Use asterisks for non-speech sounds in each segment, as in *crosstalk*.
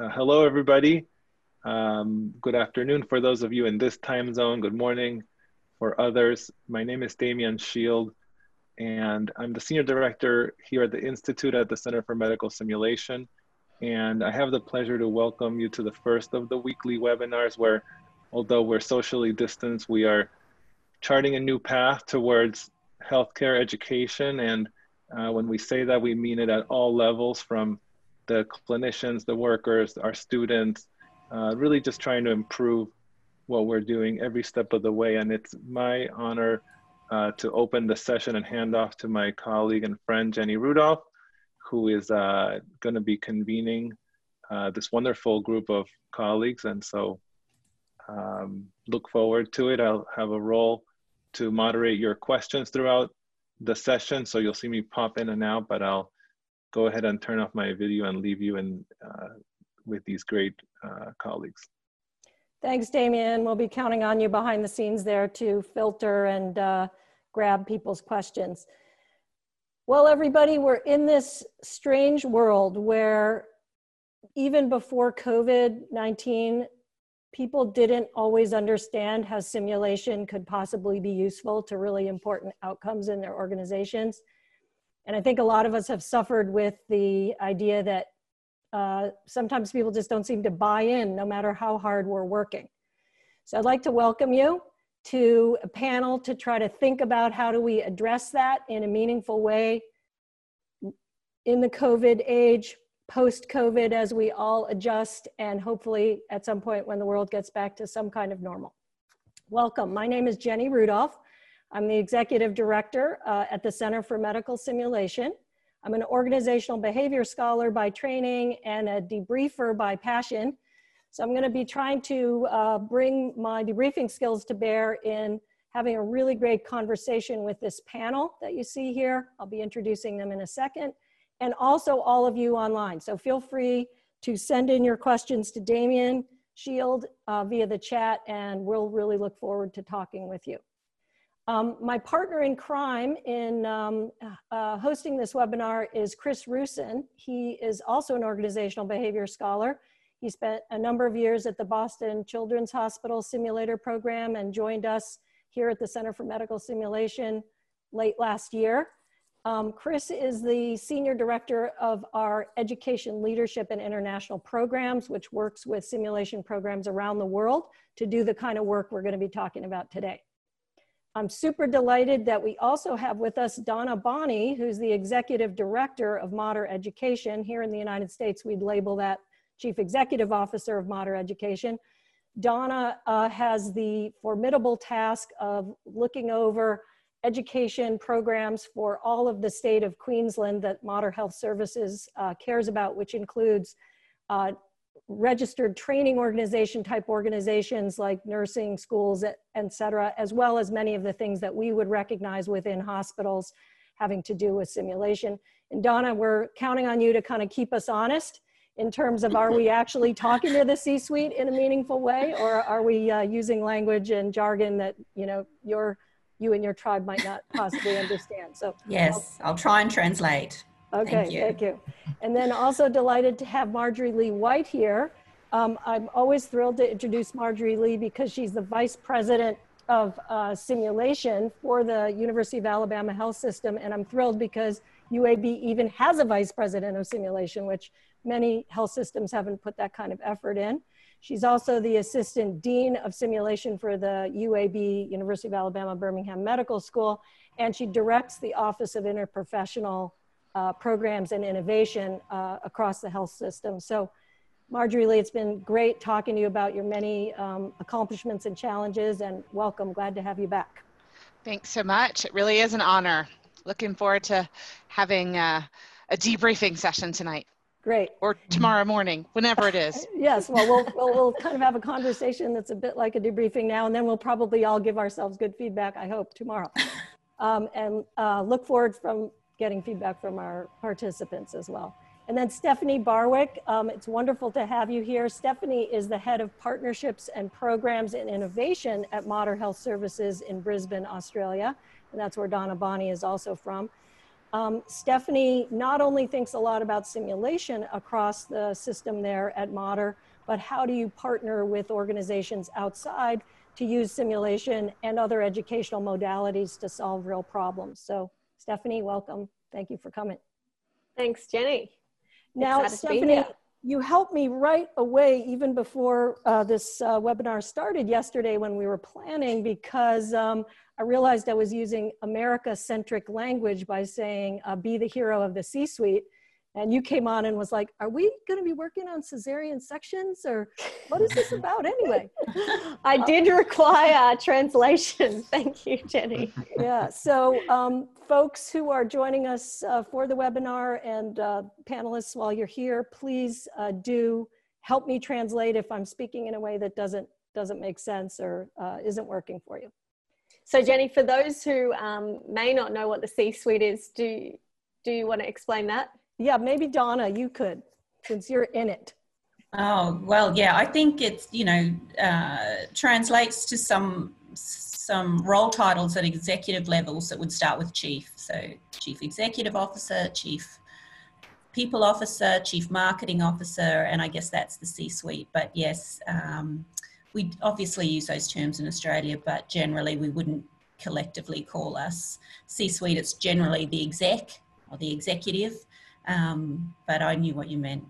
Uh, hello, everybody. Um, good afternoon for those of you in this time zone. Good morning for others. My name is Demian Szyld, and I'm the Senior Director here at the Institute at the Center for Medical Simulation. And I have the pleasure to welcome you to the first of the weekly webinars where, although we're socially distanced, we are charting a new path towards healthcare education. And uh, when we say that, we mean it at all levels from the clinicians, the workers, our students, uh, really just trying to improve what we're doing every step of the way. And it's my honor uh, to open the session and hand off to my colleague and friend, Jenny Rudolph, who is uh, going to be convening uh, this wonderful group of colleagues. And so um, look forward to it. I'll have a role to moderate your questions throughout the session. So you'll see me pop in and out, but I'll go ahead and turn off my video and leave you in uh, with these great uh, colleagues. Thanks, Demian. We'll be counting on you behind the scenes there to filter and uh, grab people's questions. Well, everybody, we're in this strange world where even before COVID-19, people didn't always understand how simulation could possibly be useful to really important outcomes in their organizations. And I think a lot of us have suffered with the idea that uh, sometimes people just don't seem to buy in no matter how hard we're working. So I'd like to welcome you to a panel to try to think about how do we address that in a meaningful way in the COVID age, post-COVID as we all adjust and hopefully at some point when the world gets back to some kind of normal. Welcome, my name is Jenny Rudolph. I'm the executive director uh, at the Center for Medical Simulation. I'm an organizational behavior scholar by training and a debriefer by passion. So I'm gonna be trying to uh, bring my debriefing skills to bear in having a really great conversation with this panel that you see here. I'll be introducing them in a second. And also all of you online. So feel free to send in your questions to Demian Szyld uh, via the chat and we'll really look forward to talking with you. Um, my partner in crime in um, uh, hosting this webinar is Chris Roussin. He is also an organizational behavior scholar. He spent a number of years at the Boston Children's Hospital Simulator Program and joined us here at the Center for Medical Simulation late last year. Um, Chris is the Senior Director of our Education Leadership and International Programs, which works with simulation programs around the world to do the kind of work we're gonna be talking about today. I'm super delighted that we also have with us Donna Bonney, who's the Executive Director of Mater Education. Here in the United States, we'd label that Chief Executive Officer of Mater Education. Donna uh, has the formidable task of looking over education programs for all of the state of Queensland that Mater Health Services uh, cares about, which includes uh, registered training organization type organizations like nursing schools, et cetera, as well as many of the things that we would recognize within hospitals having to do with simulation. And Donna, we're counting on you to kind of keep us honest in terms of are we actually talking to the C-suite in a meaningful way or are we uh, using language and jargon that, you know, your, you and your tribe might not possibly understand. So yes, I'll, I'll try and translate. Okay, thank you. thank you. And then also delighted to have Marjorie Lee White here. Um, I'm always thrilled to introduce Marjorie Lee because she's the Vice President of uh, Simulation for the University of Alabama Health System. And I'm thrilled because UAB even has a Vice President of Simulation, which many health systems haven't put that kind of effort in. She's also the Assistant Dean of Simulation for the UAB, University of Alabama Birmingham Medical School, and she directs the Office of Interprofessional uh, programs and innovation uh, across the health system. So Marjorie Lee, it's been great talking to you about your many um, accomplishments and challenges and welcome, glad to have you back. Thanks so much. It really is an honor. Looking forward to having uh, a debriefing session tonight. Great. Or tomorrow morning, whenever it is. *laughs* yes, well, well, well, we'll kind of have a conversation that's a bit like a debriefing now, and then we'll probably all give ourselves good feedback, I hope, tomorrow. *laughs* Um, and uh, look forward from getting feedback from our participants as well. And then Stephanie Barwick, um, it's wonderful to have you here. Stephanie is the head of partnerships and programs and innovation at Mater Health Services in Brisbane, Australia. And that's where Donna Bonney is also from. Um, Stephanie not only thinks a lot about simulation across the system there at Mater, but how do you partner with organizations outside to use simulation and other educational modalities to solve real problems. So Stephanie, welcome. Thank you for coming. Thanks, Jenny. Now, Stephanie, you helped me right away, even before uh, this uh, webinar started yesterday when we were planning, because um, I realized I was using America-centric language by saying, uh, be the hero of the C-suite and you came on and was like, "Are we going to be working on cesarean sections, or what is this about anyway?" *laughs* I did require translation. *laughs* Thank you, Jenny. *laughs* Yeah. So, um, folks who are joining us uh, for the webinar and uh, panelists, while you're here, please uh, do help me translate if I'm speaking in a way that doesn't doesn't make sense or uh, isn't working for you. So, Jenny, for those who um, may not know what the C-suite is, do do you want to explain that? Yeah, maybe Donna, you could, since you're in it. Oh, well, yeah, I think it's, you know, uh, translates to some some role titles at executive levels that would start with chief. So chief executive officer, chief people officer, chief marketing officer, and I guess that's the C-suite. But yes, um, we obviously use those terms in Australia, but generally we wouldn't collectively call us C-suite. It's generally the exec or the executive um, but I knew what you meant.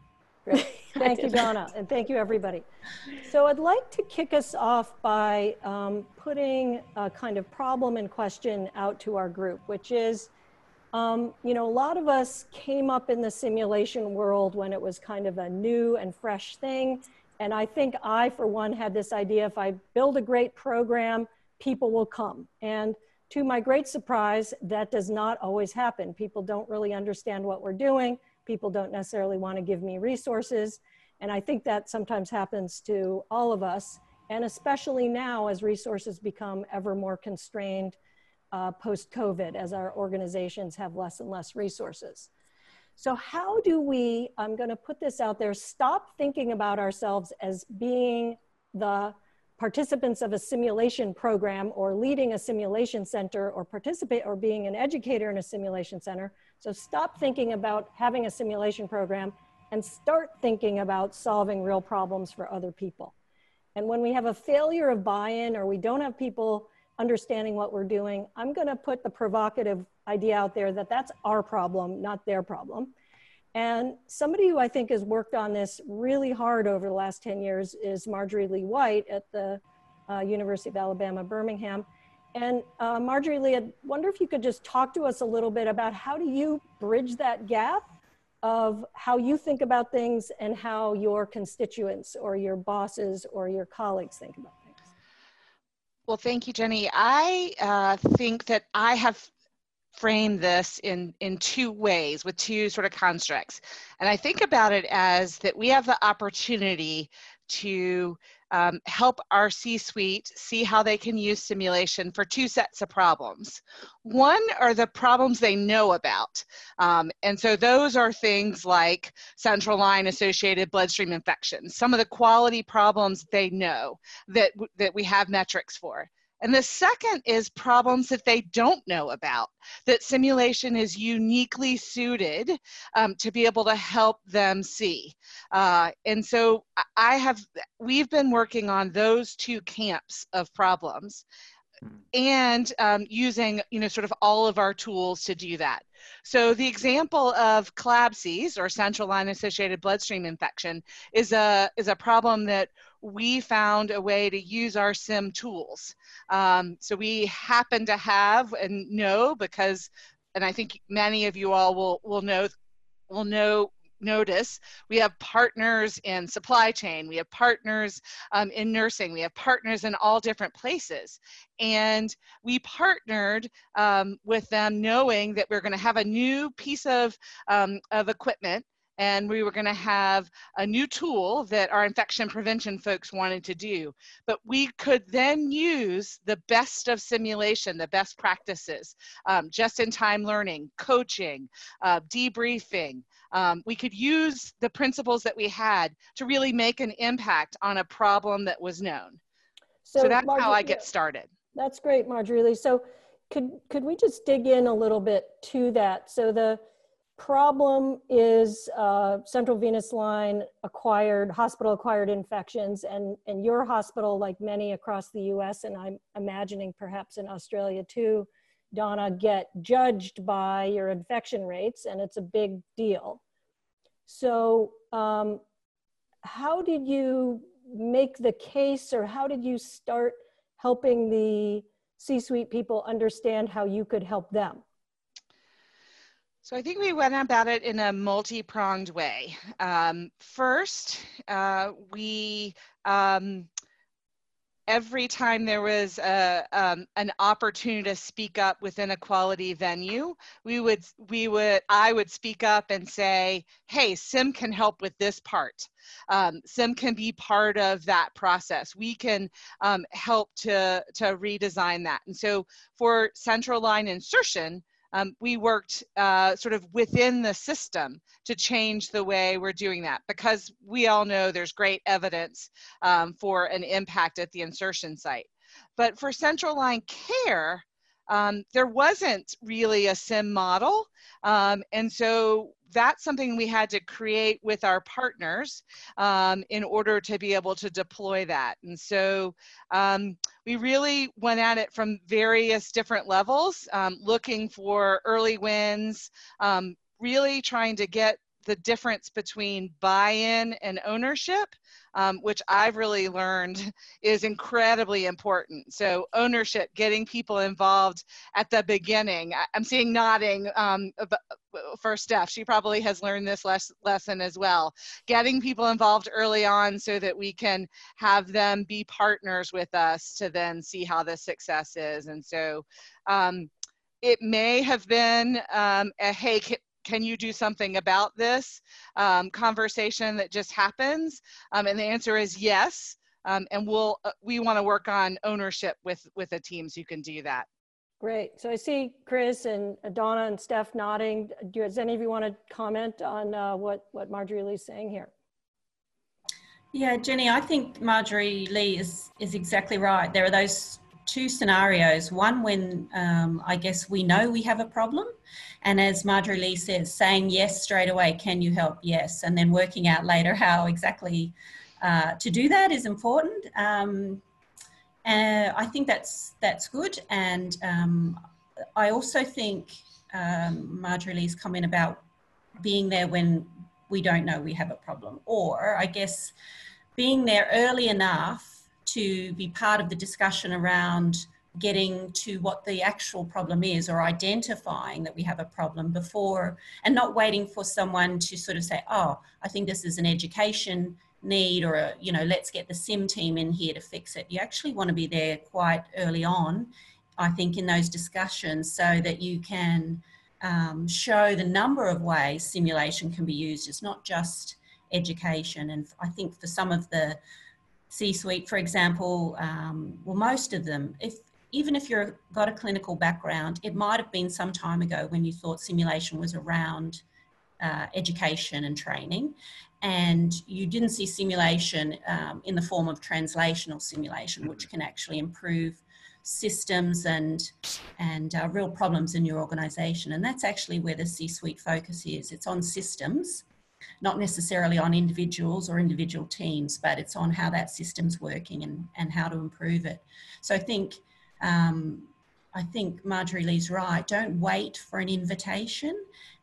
*laughs* Thank you, Donna, and thank you, everybody. So I'd like to kick us off by um, putting a kind of problem and question out to our group, which is, um, you know, a lot of us came up in the simulation world when it was kind of a new and fresh thing. And I think I, for one, had this idea if I build a great program, people will come. And to my great surprise, that does not always happen. People don't really understand what we're doing. People don't necessarily want to give me resources. And I think that sometimes happens to all of us, and especially now as resources become ever more constrained uh, post COVID, as our organizations have less and less resources. So, how do we, I'm going to put this out there, stop thinking about ourselves as being the participants of a simulation program or leading a simulation center or participate or being an educator in a simulation center. So stop thinking about having a simulation program and start thinking about solving real problems for other people. And when we have a failure of buy-in or we don't have people understanding what we're doing, I'm gonna put the provocative idea out there that that's our problem, not their problem. And somebody who I think has worked on this really hard over the last 10 years is Marjorie Lee White at the uh, University of Alabama, Birmingham. And uh, Marjorie Lee, I wonder if you could just talk to us a little bit about how do you bridge that gap of how you think about things and how your constituents or your bosses or your colleagues think about things. Well, thank you, Jenny. I uh, think that I have frame this in in two ways with two sort of constructs and i think about it as that we have the opportunity to um, help our C-suite see how they can use simulation for two sets of problems. One are the problems they know about. Um, and so those are things like central line associated bloodstream infections, some of the quality problems they know that, that we have metrics for. And the second is problems that they don't know about, that simulation is uniquely suited um, to be able to help them see. Uh, and so I have, we've been working on those two camps of problems and um, using you know sort of all of our tools to do that so the example of CLABSIs or central line associated bloodstream infection is a is a problem that we found a way to use our sim tools. Um, so we happen to have and know because and i think many of you all will will know will know notice we have partners in supply chain we have partners um, in nursing we have partners in all different places. And we partnered um, with them knowing that we're going to have a new piece of, um, of equipment and we were going to have a new tool that our infection prevention folks wanted to do. But we could then use the best of simulation, the best practices, um, just in time learning, coaching, uh, debriefing, um, we could use the principles that we had to really make an impact on a problem that was known. So, so that's Marjorie, how I get started. That's great, Marjorie Lee. So could could we just dig in a little bit to that? So the problem is uh, central venous line acquired, hospital acquired infections, and, and your hospital, like many across the US, and I'm imagining perhaps in Australia too, Donna, get judged by your infection rates, and it's a big deal. So, um, how did you make the case, or how did you start helping the C suite people understand how you could help them? So I think we went about it in a multi-pronged way. Um, first, uh, we um, every time there was a, um, an opportunity to speak up within a quality venue, we would we would I would speak up and say, "Hey, Sim can help with this part. Um, Sim can be part of that process. We can um, help to to redesign that." And so for central line insertion, um, we worked uh, sort of within the system to change the way we're doing that because we all know there's great evidence um, for an impact at the insertion site. But for central line care, um, there wasn't really a sim model. Um, and so that's something we had to create with our partners um, in order to be able to deploy that. And so um, we really went at it from various different levels, um, looking for early wins, um, really trying to get the difference between buy-in and ownership, um, which I've really learned *laughs* is incredibly important. So ownership, getting people involved at the beginning. I'm seeing nodding um, for Steph. She probably has learned this les lesson as well. Getting people involved early on so that we can have them be partners with us to then see how the success is. And so um, it may have been um, a hey, can you do something about this um, conversation that just happens? Um, and the answer is yes. Um, and we'll uh, we want to work on ownership with with a team so you can do that. Great. So I see Chris and Donna and Steph nodding. Does any of you want to comment on uh, what what Marjorie Lee's saying here? Yeah, Jenny, I think Marjorie Lee is is exactly right. There are those two scenarios. One when um, I guess we know we have a problem, and as Marjorie Lee says, saying yes straight away, can you help? Yes, and then working out later *laughs* how exactly uh, to do that is important. Um, and I think that's that's good, and um, I also think um, Marjorie Lee's comment about being there when we don't know we have a problem, or I guess being there early enough to be part of the discussion around getting to what the actual problem is or identifying that we have a problem before and not waiting for someone to sort of say oh i think this is an education need or a, you know let's get the sim team in here to fix it. You actually want to be there quite early on i think in those discussions so that you can um, show the number of ways simulation can be used. It's not just education and i think for some of the C-suite, for example, um, well, most of them, if even if you've got a clinical background, it might have been some time ago when you thought simulation was around uh, education and training, and you didn't see simulation um, in the form of translational simulation, which can actually improve systems and and uh, real problems in your organization. And that's actually where the C-suite focus is. It's on systems not necessarily on individuals or individual teams, but it's on how that system's working and, and how to improve it. So I think um, I think Marjorie Lee's right. Don't wait for an invitation.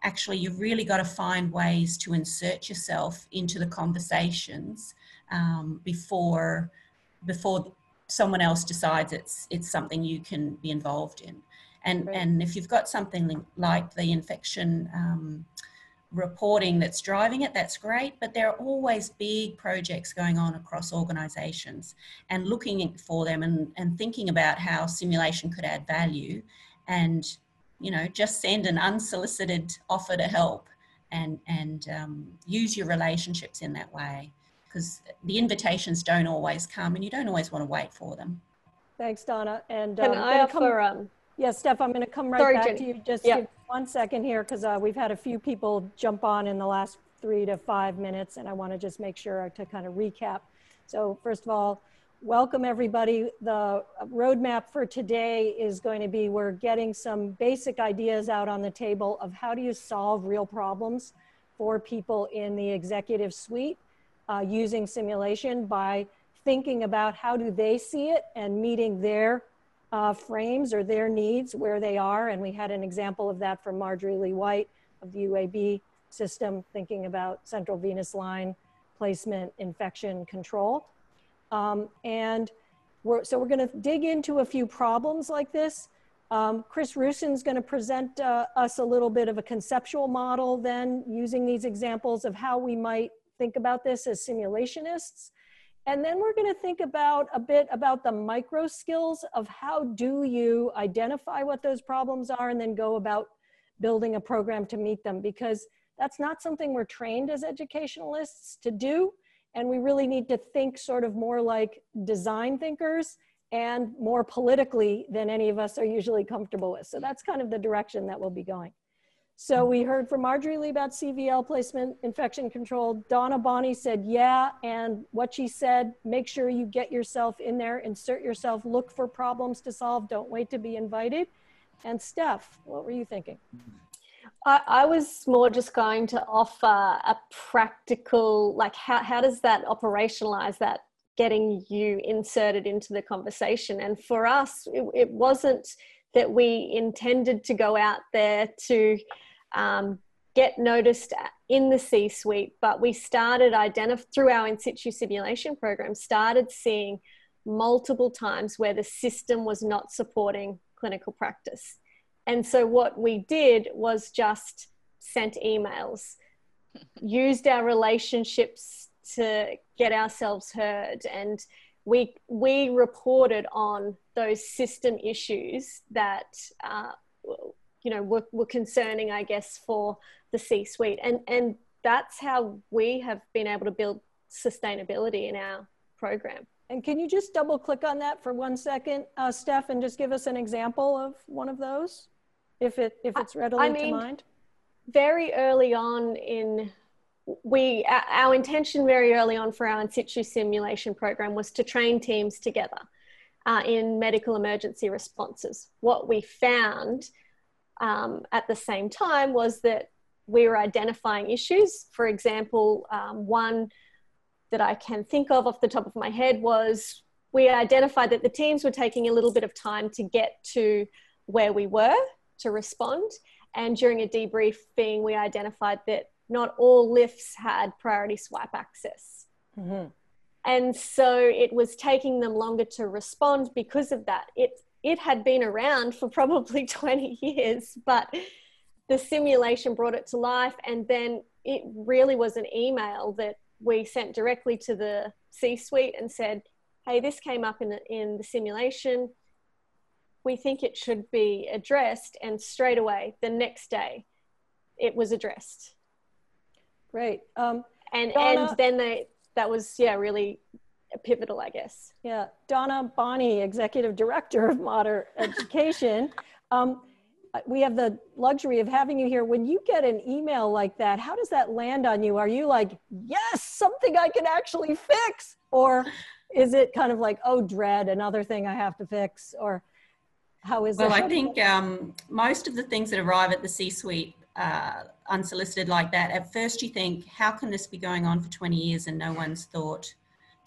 Actually, you've really got to find ways to insert yourself into the conversations um, before before someone else decides it's it's something you can be involved in. And right. and if you've got something like the infection um, reporting that's driving it, that's great, but there are always big projects going on across organizations and looking for them and, and thinking about how simulation could add value and, you know, just send an unsolicited offer to help and, and um, use your relationships in that way because the invitations don't always come and you don't always want to wait for them. Thanks, Donna. And um, Can I offer, um, Yes, Steph, I'm going to come right Sorry, back Jenny. to you. Just yeah. one second here because uh, we've had a few people jump on in the last three to five minutes, and I want to just make sure to kind of recap. So first of all, welcome everybody. The roadmap for today is going to be we're getting some basic ideas out on the table of how do you solve real problems for people in the executive suite uh, using simulation by thinking about how do they see it and meeting their uh, frames or their needs where they are. And we had an example of that from Marjorie Lee White of the UAB system, thinking about central venous line placement, infection control. Um, and we're, so we're gonna dig into a few problems like this. Um, Chris Roussin's gonna present uh, us a little bit of a conceptual model then using these examples of how we might think about this as simulationists. And then we're going to think about a bit about the micro skills of how do you identify what those problems are and then go about building a program to meet them because that's not something we're trained as educationalists to do. And we really need to think sort of more like design thinkers and more politically than any of us are usually comfortable with. So that's kind of the direction that we'll be going. So we heard from Marjorie Lee about CVL placement, infection control. Donna Bonney said, yeah. And what she said, make sure you get yourself in there, insert yourself, look for problems to solve. Don't wait to be invited. And Steph, what were you thinking? I, I was more just going to offer a practical, like how, how does that operationalize that getting you inserted into the conversation? And for us, it, it wasn't that we intended to go out there to um, get noticed in the C suite, but we started identify through our in situ simulation program, started seeing multiple times where the system was not supporting clinical practice. And so what we did was just sent emails, *laughs* used our relationships to get ourselves heard and we we reported on those system issues that uh, you know were, were concerning i guess for the c suite and and that's how we have been able to build sustainability in our program. And can you just double click on that for one second uh, steph and just give us an example of one of those if it if it's readily I mean, to mind? very early on in we our intention very early on for our in situ simulation program was to train teams together uh, in medical emergency responses. What we found um, at the same time was that we were identifying issues. For example, um, one that I can think of off the top of my head was we identified that the teams were taking a little bit of time to get to where we were to respond. And during a debriefing, we identified that not all lifts had priority swipe access. Mm-hmm. And so it was taking them longer to respond because of that. It, it had been around for probably *laughs* 20 years, but the simulation brought it to life. And then it really was an email that we sent directly to the C suite and said, hey, this came up in the, in the simulation. We think it should be addressed. And straight away, the next day, it was addressed. Great. Um, and Donna, and then they that was yeah really pivotal, I guess. Yeah, Donna Bonney, executive director of Mater *laughs* Education. Um, we have the luxury of having you here. When you get an email like that, how does that land on you? Are you like, yes, something I can actually fix? Or is it kind of like, oh, dread, another thing I have to fix? Or how is well, it? Well, I think um, most of the things that arrive at the C suite uh, unsolicited like that, at first you think, how can this be going on for 20 years and no one's thought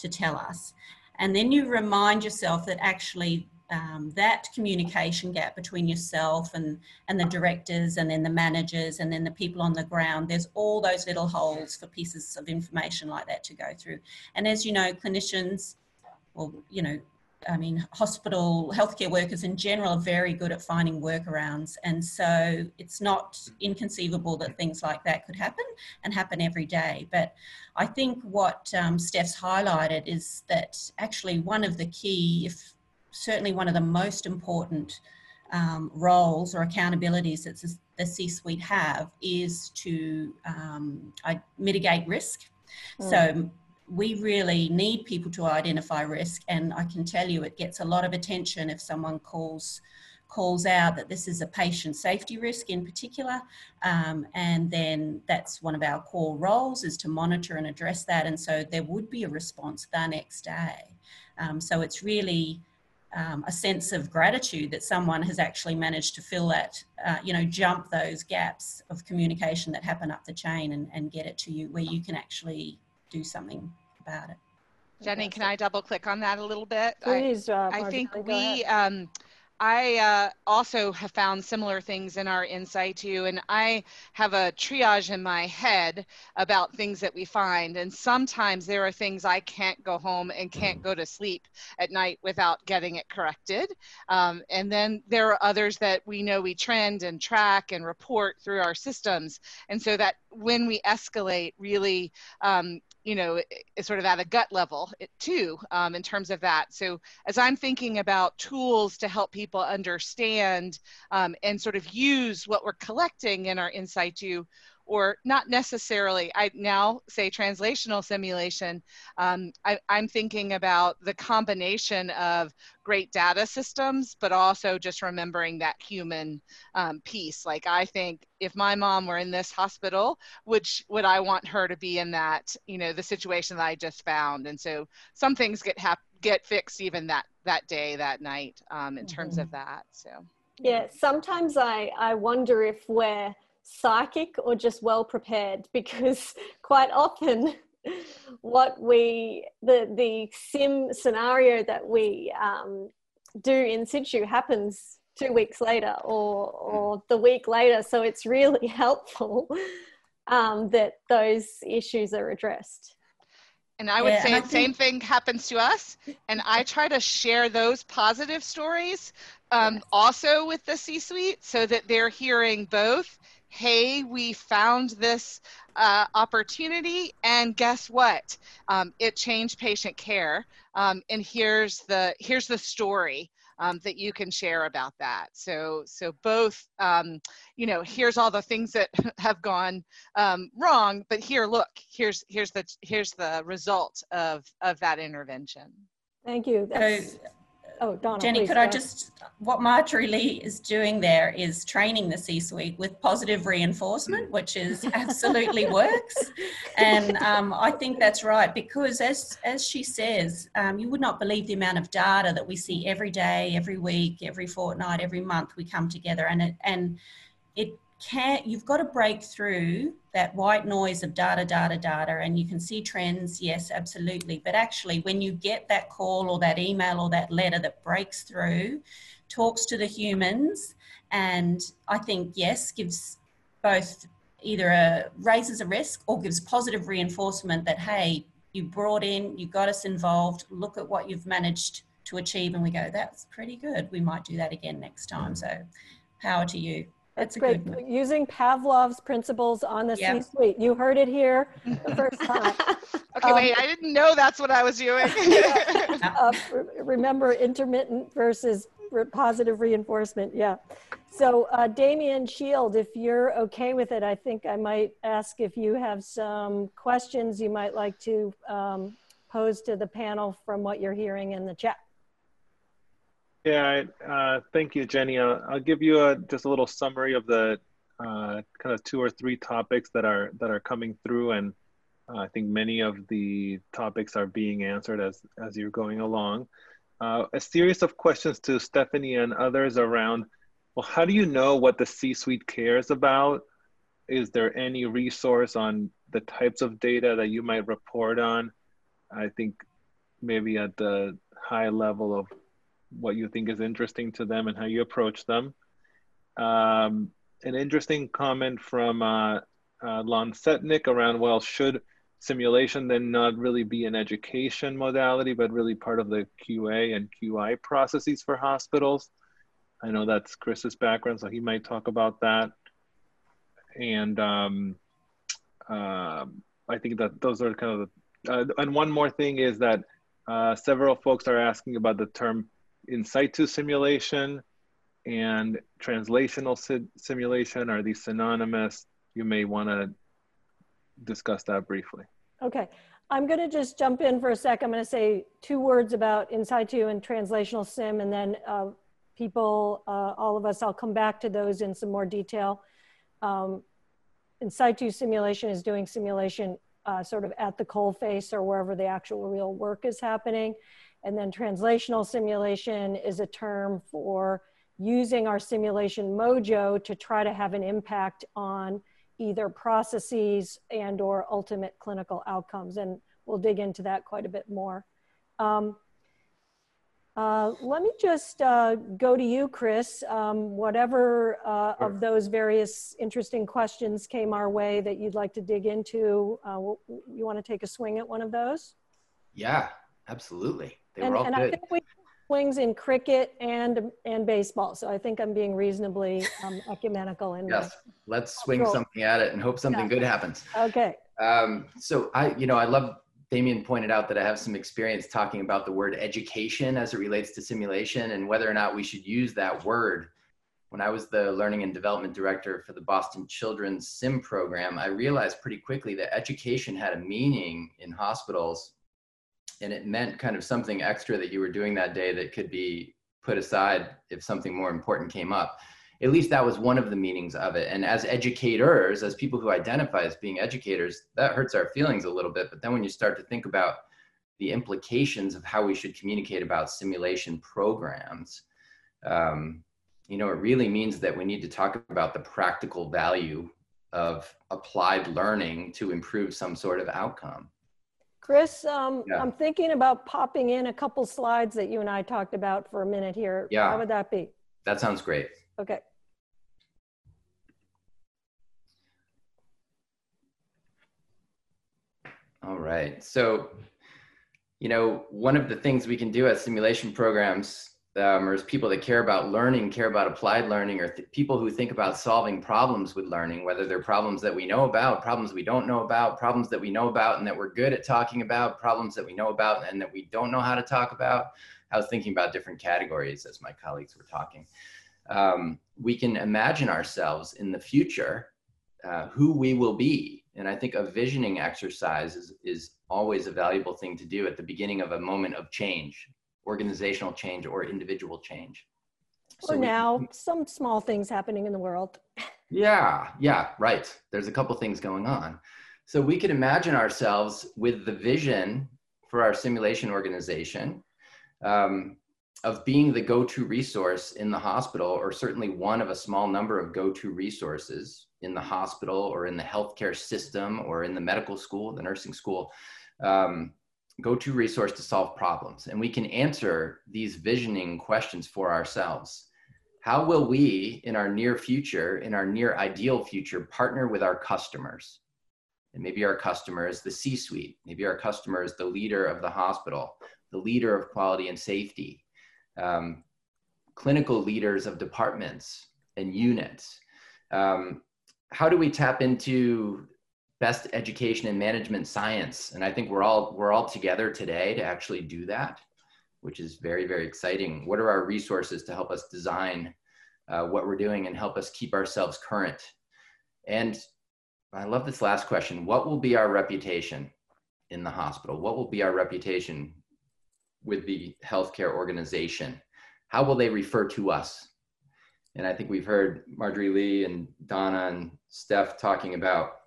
to tell us? And then you remind yourself that actually um, that communication gap between yourself and, and the directors and then the managers and then the people on the ground, there's all those little holes for pieces of information like that to go through. And as you know, clinicians, well, you know, I mean, hospital healthcare workers in general are very good at finding workarounds. And so it's not inconceivable that things like that could happen and happen every day. But I think what um, Steph's highlighted is that actually one of the key, if certainly one of the most important um, roles or accountabilities that the C suite have is to um, mitigate risk. Mm. So we really need people to identify risk and i can tell you it gets a lot of attention if someone calls calls out that this is a patient safety risk in particular. Um, and then that's one of our core roles is to monitor and address that. And so there would be a response the next day. Um, so it's really um, a sense of gratitude that someone has actually managed to fill that, uh, you know, jump those gaps of communication that happen up the chain and, and get it to you where you can actually do something about it. Jenny, can I double click on that a little bit? Please, uh, I, I think we, um, I uh, also have found similar things in our In-Situ, and I have a triage in my head about things that we find. And sometimes there are things I can't go home and can't go to sleep at night without getting it corrected. Um, and then there are others that we know we trend and track and report through our systems. And so that when we escalate, really um, you know, sort of at a gut level too, um, in terms of that. So as I'm thinking about tools to help people understand um, and sort of use what we're collecting in our In-Situ, or not necessarily, I now say translational simulation, um, I, am thinking about the combination of great data systems, but also just remembering that human um, piece. Like I think if my mom were in this hospital, would, would I want her to be in that, you know, the situation that I just found? And so some things get, hap- get fixed even that, that day, that night um, in mm-hmm. terms of that, so. Yeah, sometimes I, I wonder if we're psychic or just well prepared? *laughs* Because quite often what we the the sim scenario that we um, do in situ happens two weeks later or or the week later. So it's really *laughs* helpful um, that those issues are addressed and I would yeah, say the same thing happens to us. And I try to share those positive stories um, yes. also with the C suite so that they're hearing both hey, we found this uh, opportunity, and guess what? Um, it changed patient care. Um, and here's the here's the story um, that you can share about that. So so both, um, you know, here's all the things that *laughs* have gone um, wrong, but here, look, here's here's the here's the result of of that intervention. Thank you. That's, Oh, Donna, Jenny, please, could I just, what Marjorie Lee is doing there is training the C-suite with positive reinforcement, which is *laughs* absolutely works. And um, I think that's right because as, as she says, um, you would not believe the amount of data that we see every day, every week, every fortnight, every month we come together and it, and it can you've got to break through that white noise of data data data and you can see trends yes absolutely. But actually when you get that call or that email or that letter that breaks through talks to the humans and i think yes gives both either a raises a risk or gives positive reinforcement that hey you brought in you got us involved look at what you've managed to achieve and we go that's pretty good. We might do that again next time. Mm. So power to you that's great. Using Pavlov's principles on the yep. C-suite. You heard it here the *laughs* first time. okay, um, wait, I didn't know that's what I was doing. *laughs* *laughs* uh, remember intermittent versus positive reinforcement. Yeah. So uh, Demian Szyld, if you're okay with it, I think I might ask if you have some questions you might like to um, pose to the panel from what you're hearing in the chat. Yeah, uh, thank you, Jenny. I'll, I'll give you a, just a little summary of the uh, kind of two or three topics that are that are coming through, and uh, I think many of the topics are being answered as as you're going along. Uh, a series of questions to Stephanie and others around. Well, how do you know what the C-suite cares about? Is there any resource on the types of data that you might report on? I think maybe at the high level of what you think is interesting to them and how you approach them. Um, an interesting comment from uh, uh, Lon Setnick around, well, should simulation then not really be an education modality, but really part of the QA and QI processes for hospitals? I know that's Chris's background, so he might talk about that. And um, uh, I think that those are kind of the, uh, and one more thing is that uh, several folks are asking about the term in situ simulation and translational si simulation, are these synonymous? You may want to discuss that briefly. Okay, I'm going to just jump in for a sec. I'm going to say two words about in situ and translational sim, and then uh, people, uh, all of us, I'll come back to those in some more detail. Um, in situ simulation is doing simulation uh, sort of at the coal face or wherever the actual real work is happening. And then translational simulation is a term for using our simulation mojo to try to have an impact on either processes and or ultimate clinical outcomes. And we'll dig into that quite a bit more. Um, uh, let me just uh, go to you, Chris. Um, whatever uh, sure. of those various interesting questions came our way that you'd like to dig into, uh, you want to take a swing at one of those? Yeah, absolutely. They and, were all and good. I think we swings in cricket and and baseball, so I think I'm being reasonably um, ecumenical. In yes, let's swing something at it and hope something yeah. good happens. Okay. Um, so I, you know, I love Demian pointed out that I have some experience talking about the word education as it relates to simulation and whether or not we should use that word. When I was the learning and development director for the Boston Children's SIM program, I realized pretty quickly that education had a meaning in hospitals and it meant kind of something extra that you were doing that day that could be put aside if something more important came up at least that was one of the meanings of it. And as educators, as people who identify as being educators, that hurts our feelings a little bit. But then when you start to think about the implications of how we should communicate about simulation programs, um, you know, it really means that we need to talk about the practical value of applied learning to improve some sort of outcome. Chris, um, yeah. I'm thinking about popping in a couple slides that you and I talked about for a minute here. Yeah. How would that be? That sounds great. Okay. All right. So, you know, one of the things we can do as simulation programs, um, or as people that care about learning, care about applied learning, or th- people who think about solving problems with learning, whether they're problems that we know about, problems we don't know about, problems that we know about and that we're good at talking about, problems that we know about and that we don't know how to talk about. I was thinking about different categories as my colleagues were talking. Um, we can imagine ourselves in the future, uh, who we will be and I think a visioning exercise is, is always a valuable thing to do at the beginning of a moment of change, organizational change or individual change. So or now, we, some small things happening in the world. *laughs* yeah, yeah, right. There's a couple things going on. So we could imagine ourselves with the vision for our simulation organization um, of being the go-to resource in the hospital, or certainly one of a small number of go-to resources in the hospital or in the healthcare system or in the medical school, the nursing school, um, go-to resource to solve problems. And we can answer these visioning questions for ourselves. How will we, in our near future, in our near ideal future, partner with our customers? And maybe our customer is the C-suite. Maybe our customer is the leader of the hospital, the leader of quality and safety, um, clinical leaders of departments and units. Um, how do we tap into best education and management science? And I think we're all we're all together today to actually do that, which is very very exciting. What are our resources to help us design uh, what we're doing and help us keep ourselves current? And I love this last question. What will be our reputation in the hospital? What will be our reputation with the healthcare organization? How will they refer to us? And I think we've heard Marjorie Lee and Donna and Steph talking about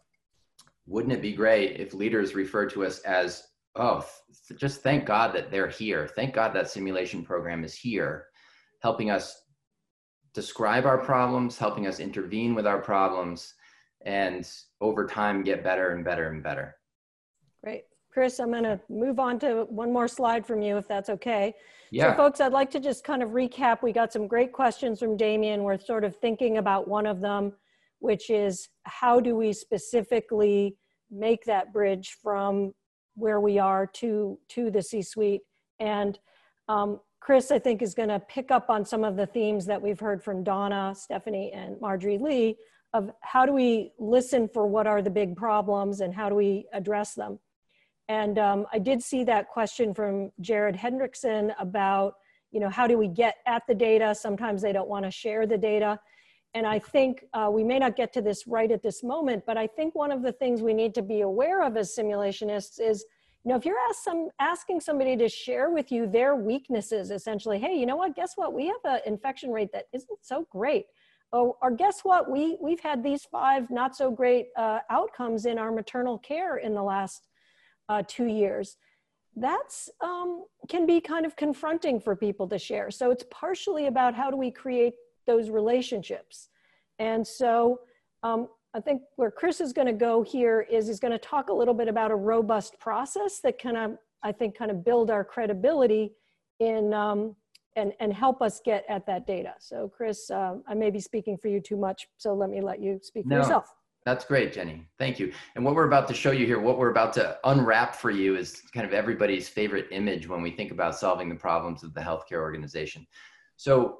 wouldn't it be great if leaders refer to us as, oh, th- just thank God that they're here. Thank God that simulation program is here, helping us describe our problems, helping us intervene with our problems, and over time get better and better and better. Great. Chris, I'm going to move on to one more slide from you, if that's okay. Yeah. So folks, I'd like to just kind of recap. We got some great questions from Demian. We're sort of thinking about one of them, which is how do we specifically make that bridge from where we are to, to the C-suite? And um, Chris, I think, is going to pick up on some of the themes that we've heard from Donna, Stephanie, and Marjorie Lee of how do we listen for what are the big problems and how do we address them. And um, I did see that question from Jared Hendrickson about, you know, how do we get at the data? Sometimes they don't want to share the data. And I think uh, we may not get to this right at this moment, but I think one of the things we need to be aware of as simulationists is, you know, if you're ask some, asking somebody to share with you their weaknesses, essentially, hey, you know what, guess what? We have an infection rate that isn't so great. Oh, or guess what? We, we've had these five not so great uh, outcomes in our maternal care in the last uh, two years. That's um, can be kind of confronting for people to share. So it's partially about how do we create those relationships. And so um, I think where Chris is going to go here is he's going to talk a little bit about a robust process that kind of, I think, kind of build our credibility in um, and, and help us get at that data. So Chris, uh, I may be speaking for you too much, so let me let you speak for no, yourself. That's great, Jenny. Thank you. And what we're about to show you here, what we're about to unwrap for you is kind of everybody's favorite image when we think about solving the problems of the healthcare organization. So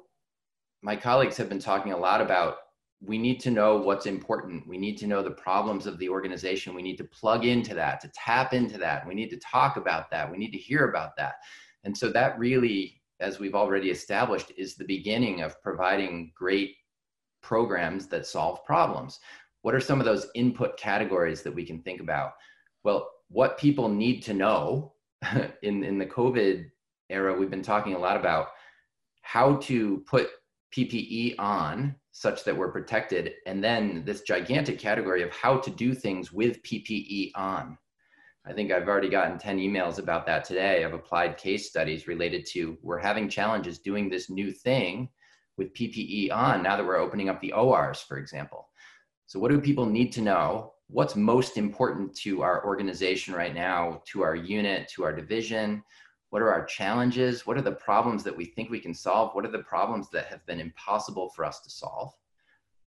my colleagues have been talking a lot about we need to know what's important. We need to know the problems of the organization. We need to plug into that, to tap into that. We need to talk about that. We need to hear about that. And so that really, as we've already established, is the beginning of providing great programs that solve problems. What are some of those input categories that we can think about? Well, what people need to know *laughs* in, in the COVID era, we've been talking a lot about how to put PPE on such that we're protected. And then this gigantic category of how to do things with PPE on. I think I've already gotten 10 emails about that today of applied case studies related to we're having challenges doing this new thing with PPE on now that we're opening up the ORs, for example. So, what do people need to know? What's most important to our organization right now, to our unit, to our division? What are our challenges? What are the problems that we think we can solve? What are the problems that have been impossible for us to solve?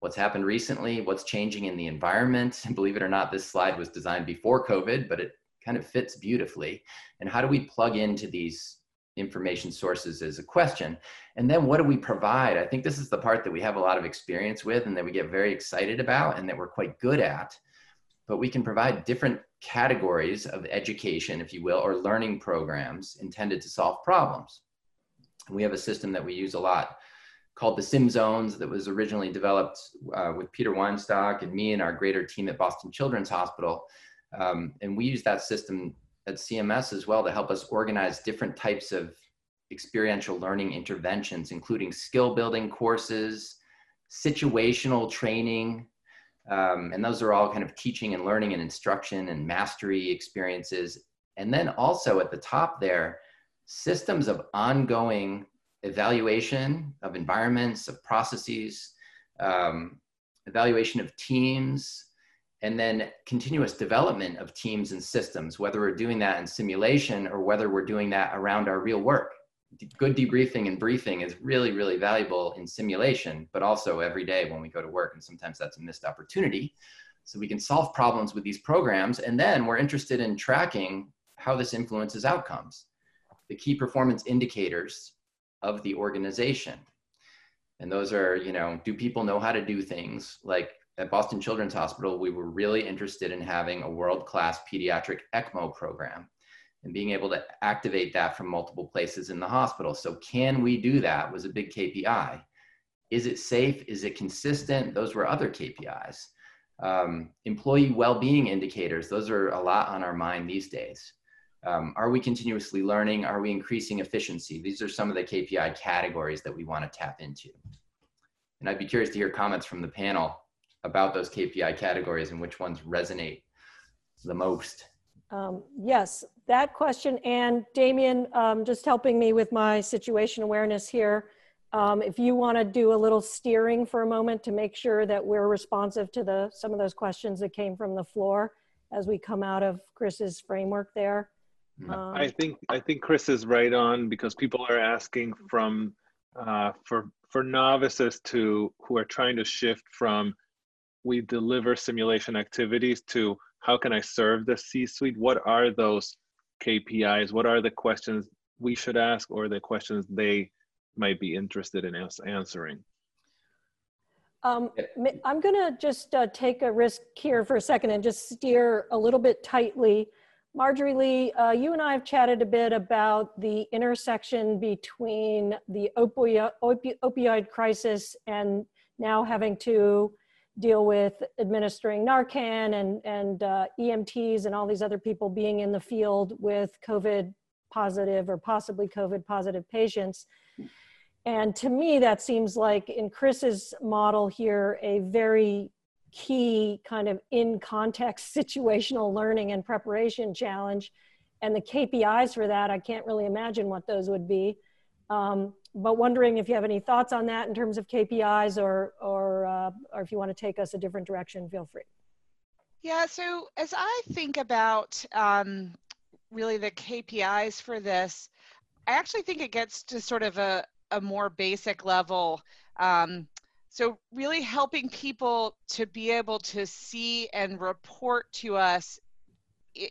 What's happened recently? What's changing in the environment? And *laughs* believe it or not, this slide was designed before COVID, but it kind of fits beautifully. And how do we plug into these information sources as a question? And then what do we provide? I think this is the part that we have a lot of experience with and that we get very excited about and that we're quite good at. But we can provide different categories of education, if you will, or learning programs intended to solve problems. We have a system that we use a lot called the Sim Zones that was originally developed uh, with Peter Weinstock and me and our greater team at Boston Children's Hospital. Um, and we use that system at CMS as well to help us organize different types of experiential learning interventions, including skill building courses, situational training, um, and those are all kind of teaching and learning and instruction and mastery experiences. And then also at the top there, systems of ongoing evaluation of environments, of processes, um, evaluation of teams, and then continuous development of teams and systems, whether we're doing that in simulation or whether we're doing that around our real work good debriefing and briefing is really, really valuable in simulation, but also every day when we go to work. And sometimes that's a missed opportunity. So we can solve problems with these programs. And then we're interested in tracking how this influences outcomes, the key performance indicators of the organization. And those are, you know, do people know how to do things? Like at Boston Children's Hospital, we were really interested in having a world class pediatric ECMO program and being able to activate that from multiple places in the hospital. So, can we do that? Was a big KPI. Is it safe? Is it consistent? Those were other KPIs. Um, employee well being indicators, those are a lot on our mind these days. Um, are we continuously learning? Are we increasing efficiency? These are some of the KPI categories that we want to tap into. And I'd be curious to hear comments from the panel about those KPI categories and which ones resonate the most. Um, yes, that question. And Demian, um, just helping me with my situation awareness here. Um, if you want to do a little steering for a moment to make sure that we're responsive to the some of those questions that came from the floor as we come out of Chris's framework there. Mm-hmm. Um, I think I think Chris is right on because people are asking from uh, for for novices to who are trying to shift from we deliver simulation activities to how can I serve the C-suite? What are those KPIs? What are the questions we should ask or the questions they might be interested in us answering? Um, I'm going to just uh, take a risk here for a second and just steer a little bit tightly. Marjorie Lee, uh, you and I have chatted a bit about the intersection between the opioid, opioid crisis and now having to deal with administering Narcan and, and uh, EMTs and all these other people being in the field with COVID positive or possibly COVID positive patients. And to me, that seems like in Chris's model here, a very key kind of in context *laughs* situational learning and preparation challenge. And the KPIs for that, I can't really imagine what those would be. Um, but wondering if you have any thoughts on that in terms of KPIs or, or, uh, or if you want to take us a different direction, feel free. Yeah, so as I think about um, really the KPIs for this, I actually think it gets to sort of a, a more basic level. Um, so really helping people to be able to see and report to us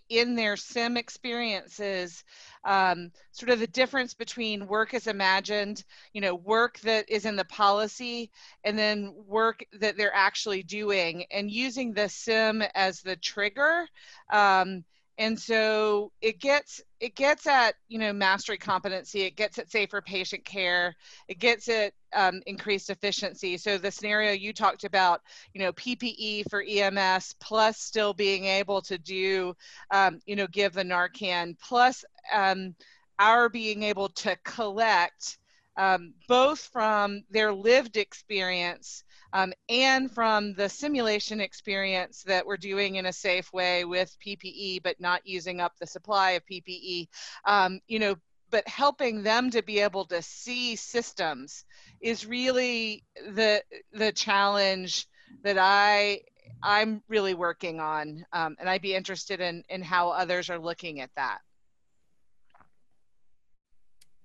in their sim experiences um, sort of the difference between work as imagined you know work that is in the policy and then work that they're actually doing and using the sim as the trigger um, and so it gets it gets at you know mastery competency it gets at safer patient care it gets at um, increased efficiency. So the scenario you talked about you know ppe for ems plus still being able to do um, you know give the narcan plus um, our being able to collect um, both from their lived experience um, and from the simulation experience that we're doing in a safe way with PPE, but not using up the supply of PPE, um, you know, but helping them to be able to see systems is really the the challenge that I I'm really working on, um, and I'd be interested in in how others are looking at that.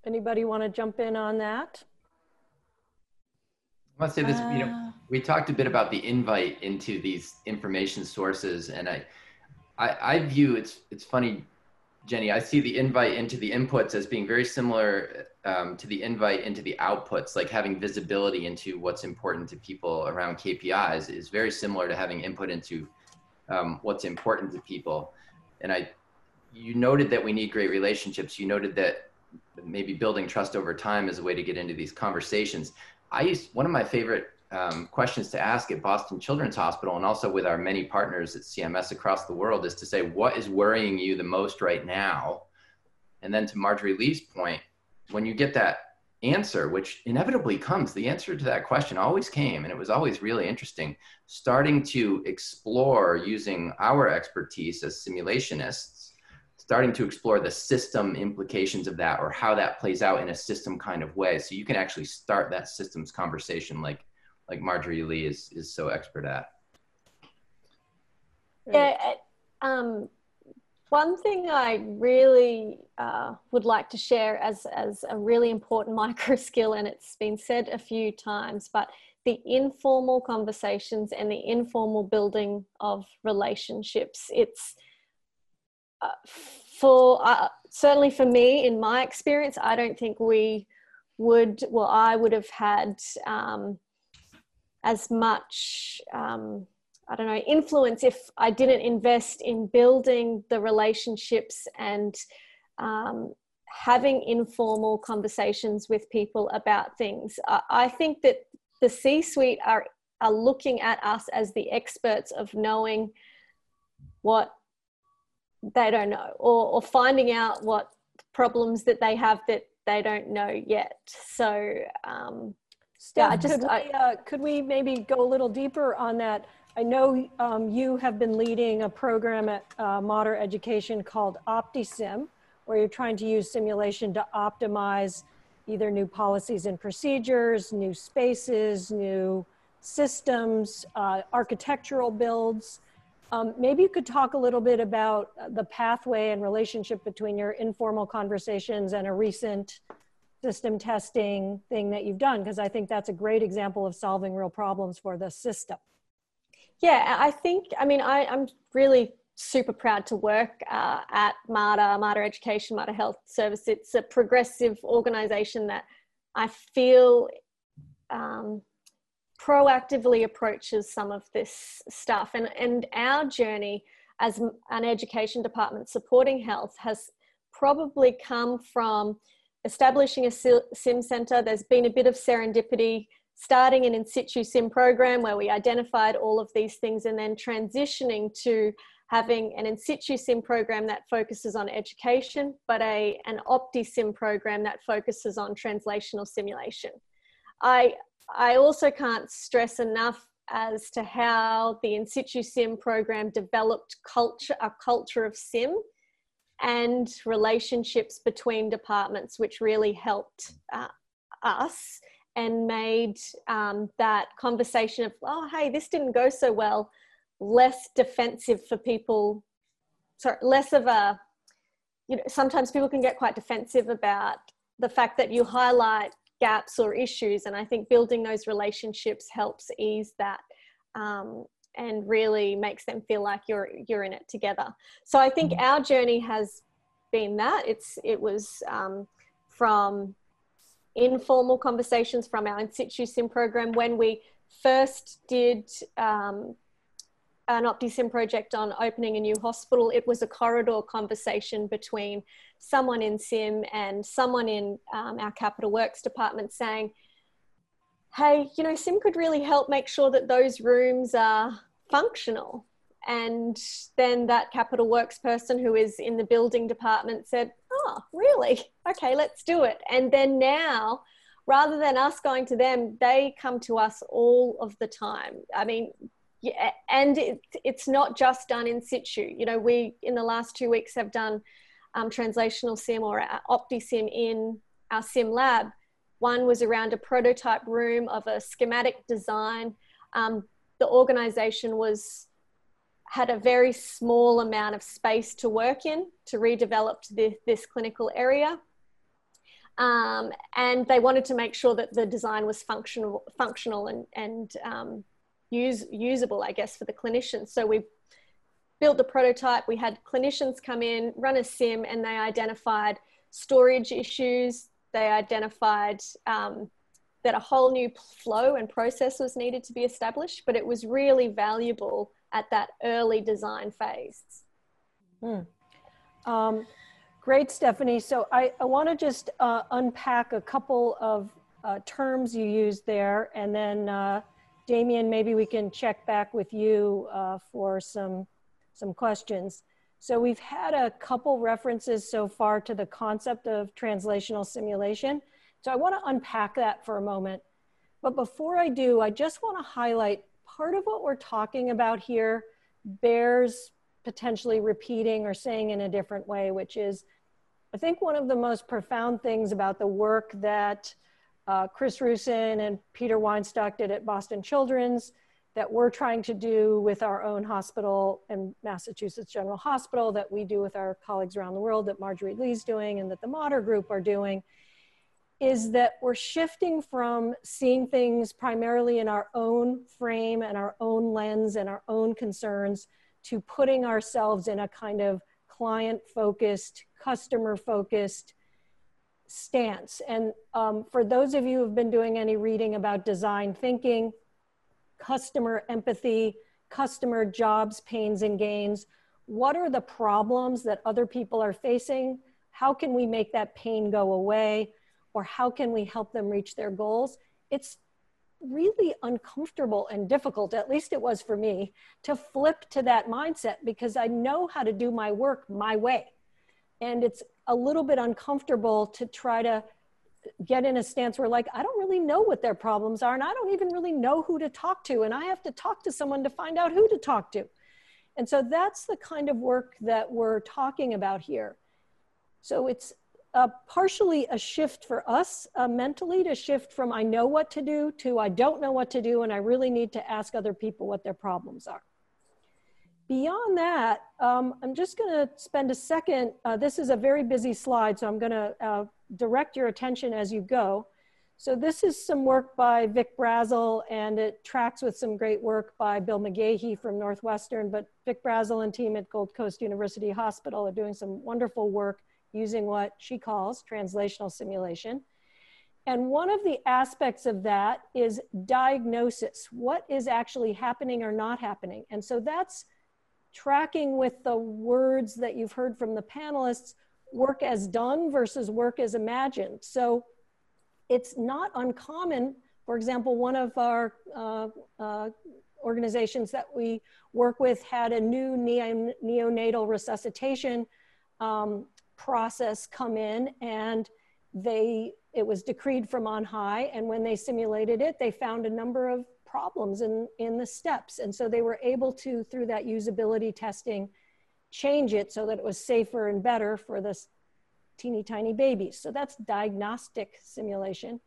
Anybody want to jump in on that? I want to say this, you know, uh. we talked a bit about the invite into these information sources, and I, I, I view it's it's funny, Jenny. I see the invite into the inputs as being very similar um, to the invite into the outputs, like having visibility into what's important to people around KPIs is very similar to having input into um, what's important to people. And I, you noted that we need great relationships. You noted that maybe building trust over time is a way to get into these conversations. I used one of my favorite um, questions to ask at Boston Children's Hospital and also with our many partners at CMS across the world is to say, what is worrying you the most right now? And then to Marjorie Lee's point, when you get that answer, which inevitably comes, the answer to that question always came, and it was always really interesting, starting to explore using our expertise as simulationists starting to explore the system implications of that or how that plays out in a system kind of way. So you can actually start that systems conversation like like Marjorie Lee is is so expert at. Yeah, um, one thing I really uh, would like to share as as a really important *laughs* micro skill, and it's been said a few times, but the informal conversations and the informal building of relationships. It's for uh, certainly for me, in my experience, I don't think we would. Well, I would have had um, as much. Um, I don't know influence if I didn't invest in building the relationships and um, having informal conversations with people about things. I, I think that the C-suite are are looking at us as the experts of knowing what they don't know or, or finding out what problems that they have that they don't know yet. So um, Steph, yeah, just, could, I, we, uh, could we maybe go a little deeper on that? I know um, you have been leading a program at uh, Mater education called optisim where you're trying to use simulation to optimize either new policies and procedures new spaces new systems uh, architectural builds um, maybe you could talk a little bit about the pathway and relationship between your informal conversations and a recent system testing thing that you've done, because I think that's a great example of solving real problems for the system. Yeah, I think, I mean, I, am really super proud to work uh, at Mater, Mater Education, Mater Health Service. It's a progressive organization that I feel um, proactively approaches some of this stuff. And, and our journey as an education department supporting health has probably come from establishing a sim center. There's been a bit of serendipity. starting an in situ sim program where we identified all of these things and then transitioning to having an in situ sim program that focuses on education, but a, an opti sim program that focuses on translational simulation. I, I also can't stress enough as to how the in situ sim program developed culture, a culture of sim and relationships between departments, which really helped uh, us and made um, that conversation of, oh, hey, this didn't go so well, less defensive for people. Sorry, less of a, you know, sometimes people can get quite defensive about the fact that you highlight gaps or issues. And I think building those relationships helps ease that. Um, and really makes them feel like you're you're in it together. So I think mm-hmm. our journey has been that it's it was um, from informal conversations from our in situ sim program when we first did um, an OptiSim project on opening a new hospital. It was a corridor conversation between someone in SIM and someone in um, our capital works department saying, hey, you know, SIM could really help make sure that those rooms are functional. And then that capital works person who is in the building department said, oh, really? Okay, let's do it. And then now, rather than us going to them, they come to us all of the time. I mean, yeah, and it, it's not just done in situ. You know, we in the last two weeks have done um, translational sim or OptiSim in our sim lab. One was around a prototype room of a schematic design. Um, the organization was had a very small amount of space to work in to redevelop this, this clinical area. Um, and they wanted to make sure that the design was functional, functional and, and um, use, usable, I guess, for the clinicians. So we built the prototype. We had clinicians come in, run a sim, and they identified storage issues. They identified um, that a whole new flow and process was needed to be established, but it was really valuable at that early design phase. Hmm. Um, great, Stephanie. So I, I want to just uh, unpack a couple of uh, terms you used there, and then uh, Demian, maybe we can check back with you uh, for some some questions. So we've had a couple references so far to the concept of translational simulation. So I want to unpack that for a moment. But before I do, I just want to highlight part of what we're talking about here bears potentially repeating or saying in a different way, which is I think one of the most profound things about the work that uh, Chris Roussin and Peter Weinstock did at Boston Children's that we're trying to do with our own hospital and Massachusetts General Hospital, that we do with our colleagues around the world, that Marjorie Lee's doing, and that the Mater Group are doing, is that we're shifting from seeing things primarily in our own frame and our own lens and our own concerns to putting ourselves in a kind of client focused, customer focused stance. And um, for those of you who've been doing any reading about design thinking, customer empathy, customer jobs, pains, and gains, what are the problems that other people are facing? How can we make that pain go away? or how can we help them reach their goals, it's really uncomfortable and difficult, at least it was for me, to flip to that mindset because I know how to do my work my way. And it's a little bit uncomfortable to try to get in a stance where, like, I don't really know what their problems are, and I don't even really know who to talk to, and I have to talk to someone to find out who to talk to. And so that's the kind of work that we're talking about here. So it's uh, partially a shift for us uh, mentally to shift from I know what to do to I don't know what to do and I really need to ask other people what their problems are. Beyond that, um, I'm just going to spend a second. Uh, this is a very busy slide, so I'm going to uh, direct your attention as you go. So this is some work by Vic Brazil, and it tracks with some great work by Bill McGaghie from Northwestern, but Vic Brazil and team at Gold Coast University Hospital are doing some wonderful work using what she calls translational simulation. And one of the aspects of that is diagnosis. What is actually happening or not happening? And so that's tracking with the words that you've heard from the panelists work as done versus work as imagined. So it's not uncommon For example, one of our uh, uh, organizations that we work with had a new neonatal resuscitation um, process come in and they it was decreed from on high and when they simulated it they found a number of problems in in the steps. And so they were able to through that usability testing change it so that it was safer and better for this teeny tiny babies so that's diagnostic simulation.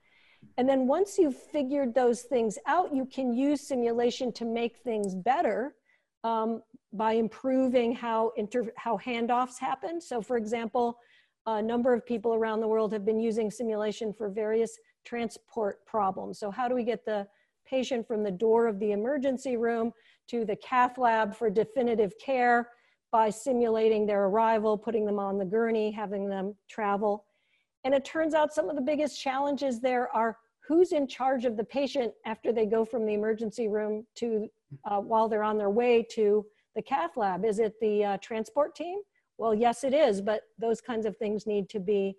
And then once you've figured those things out you can use simulation to make things better um, by improving how inter how handoffs happen. So for example a number of people around the world have been using simulation for various transport problems. So how do we get the patient from the door of the emergency room to the cath lab for definitive care by simulating their arrival, putting them on the gurney, having them travel. And it turns out some of the biggest challenges there are who's in charge of the patient after they go from the emergency room to uh, while they're on their way to the cath lab. Is it the uh, transport team? Well, yes, it is, but those kinds of things need to be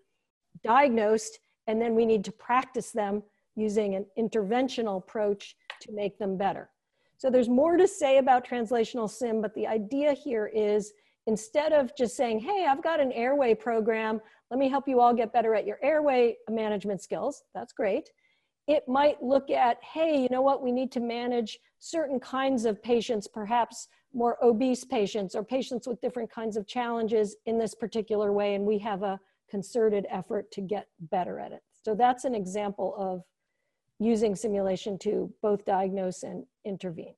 diagnosed and then we need to practice them using an interventional approach to make them better. So there's more to say about translational sim, but the idea here is instead of just saying, hey, I've got an airway program, let me help you all get better at your airway management skills, that's great. It might look at, hey, you know what, we need to manage certain kinds of patients, perhaps more obese patients or patients with different kinds of challenges in this particular way, and we have a concerted effort to get better at it. So that's an example of using simulation to both diagnose and intervene.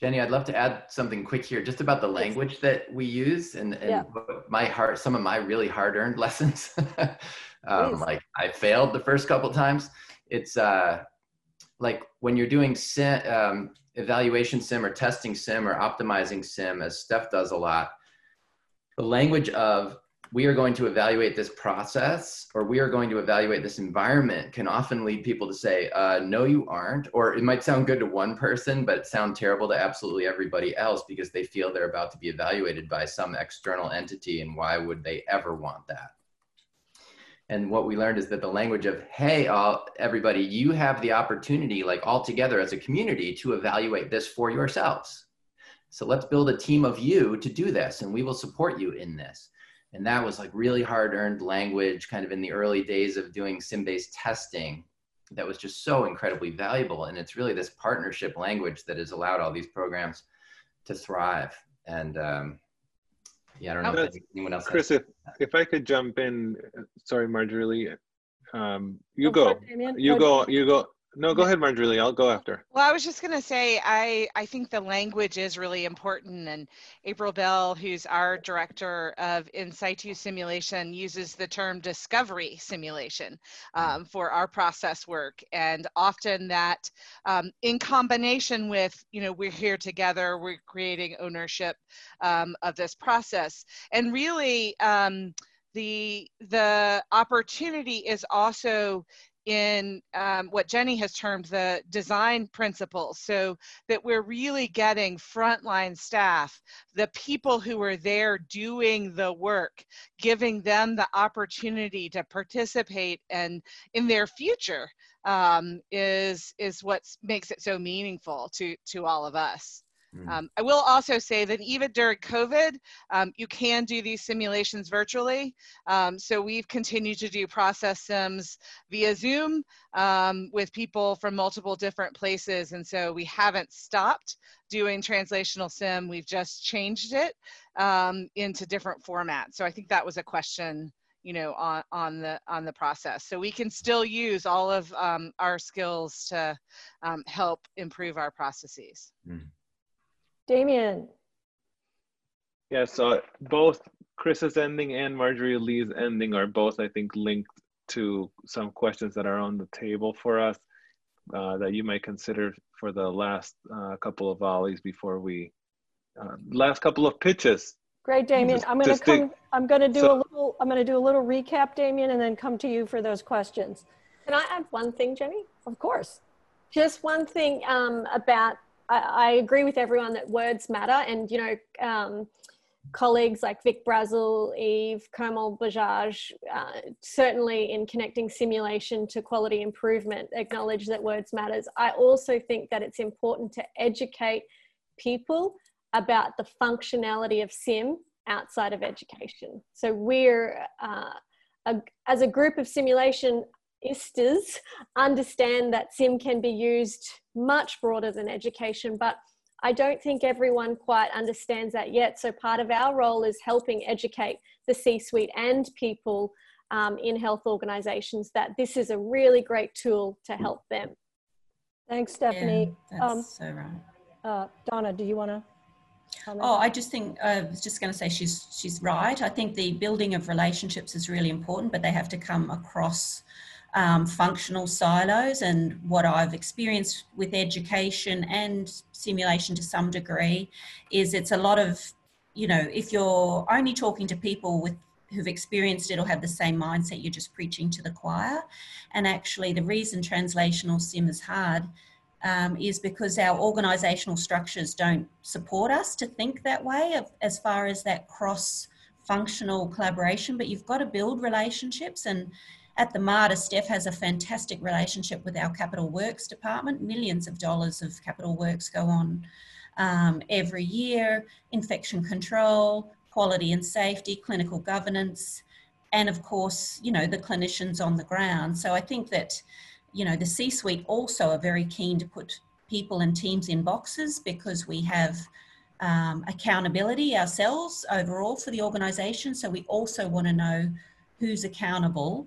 Jenny, I'd love to add something quick here, just about the language that we use and, and yeah. my heart, some of my really hard-earned *laughs* lessons. um, like I failed the first couple times. It's uh, like when you're doing sim, um, evaluation sim or testing sim or optimizing sim, as Steph does a lot, the language of we are going to evaluate this process or we are going to evaluate this environment can often lead people to say, uh, no, you aren't. Or it might sound good to one person, but sound terrible to absolutely everybody else because they feel they're about to be evaluated by some external entity. And why would they ever want that? and what we learned is that the language of hey all everybody you have the opportunity like all together as a community to evaluate this for yourselves so let's build a team of you to do this and we will support you in this and that was like really hard earned language kind of in the early days of doing sim based testing that was just so incredibly valuable. And it's really this partnership language that has allowed all these programs to thrive. And um, yeah, I don't know if anyone else. Chris, if, if I could jump in, sorry, Marjorie, um, you go, you go, you go, no, go ahead, Marjorie. I'll go after. Well, I was just going to say, I, I think the language is really important. And April Bell, who's our director of in situ simulation, uses the term discovery simulation hmm. um, for our process work. And often that, um, in combination with, you know, we're here together, we're creating ownership um, of this process. And really, um, the the opportunity is also in um, what Jenny has termed the design principles, so that we're really getting frontline staff, the people who are there doing the work, giving them the opportunity to participate and in their future um, is is what makes it so meaningful to to all of us. Mm. Um, I will also say that even during COVID, um, you can do these simulations virtually. Um, so we've continued to do process sims via Zoom um, with people from multiple different places. And so we haven't stopped doing translational sim. We've just changed it um, into different formats. So I think that was a question you know on on the on the process so we can still use all of um, our skills to um, help improve our processes mm. Demian. Yeah, so both Chris's ending and Marjorie Lee's ending are both, I think, linked to some questions that are on the table for us uh, that you might consider for the last uh, couple of volleys before we, uh, last couple of pitches. Great, Demian. I'm going to come. I'm going to do so, a little. I'm going to do a little recap, Demian, and then come to you for those questions. Can I add one thing, Jenny? Of course. Just one thing um, about I, agree with everyone that words matter, and you know, um, colleagues like Vic Brazil, Eve, Komal Bajaj, uh, certainly in connecting simulation to quality improvement, acknowledge that words matters. I also think that it's important to educate people about the functionality of sim outside of education. So we're, uh, a, as a group of simulation istas, understand that sim can be used much broader than education, but I don't think everyone quite understands that yet. So part of our role is helping educate the C-suite and people um, in health organizations that this is a really great tool to help them. Thanks, Stephanie. Yeah, that's um, so right. Uh, Donna, do you want to? Oh, I just think I was just going to say she's she's right. I think the building of relationships is really important, but they have to come across um, functional silos. And what I've experienced with education and simulation to some degree is it's a lot of, you know, if you're only talking to people with who've experienced it or have the same mindset, you're just preaching to the choir. And actually, the reason translational sim is hard um, is because our organisational structures don't support us to think that way of, as far as that cross functional collaboration. But you've got to build relationships and at the Mater, Steph has a fantastic relationship with our capital works department. Millions of dollars of capital works go on um, every year. Infection control, quality and safety, clinical governance, and of course, you know, the clinicians on the ground. So I think that, you know, the C-suite also are very keen to put people and teams in boxes because we have um, accountability ourselves overall for the organisation. So we also want to know who's accountable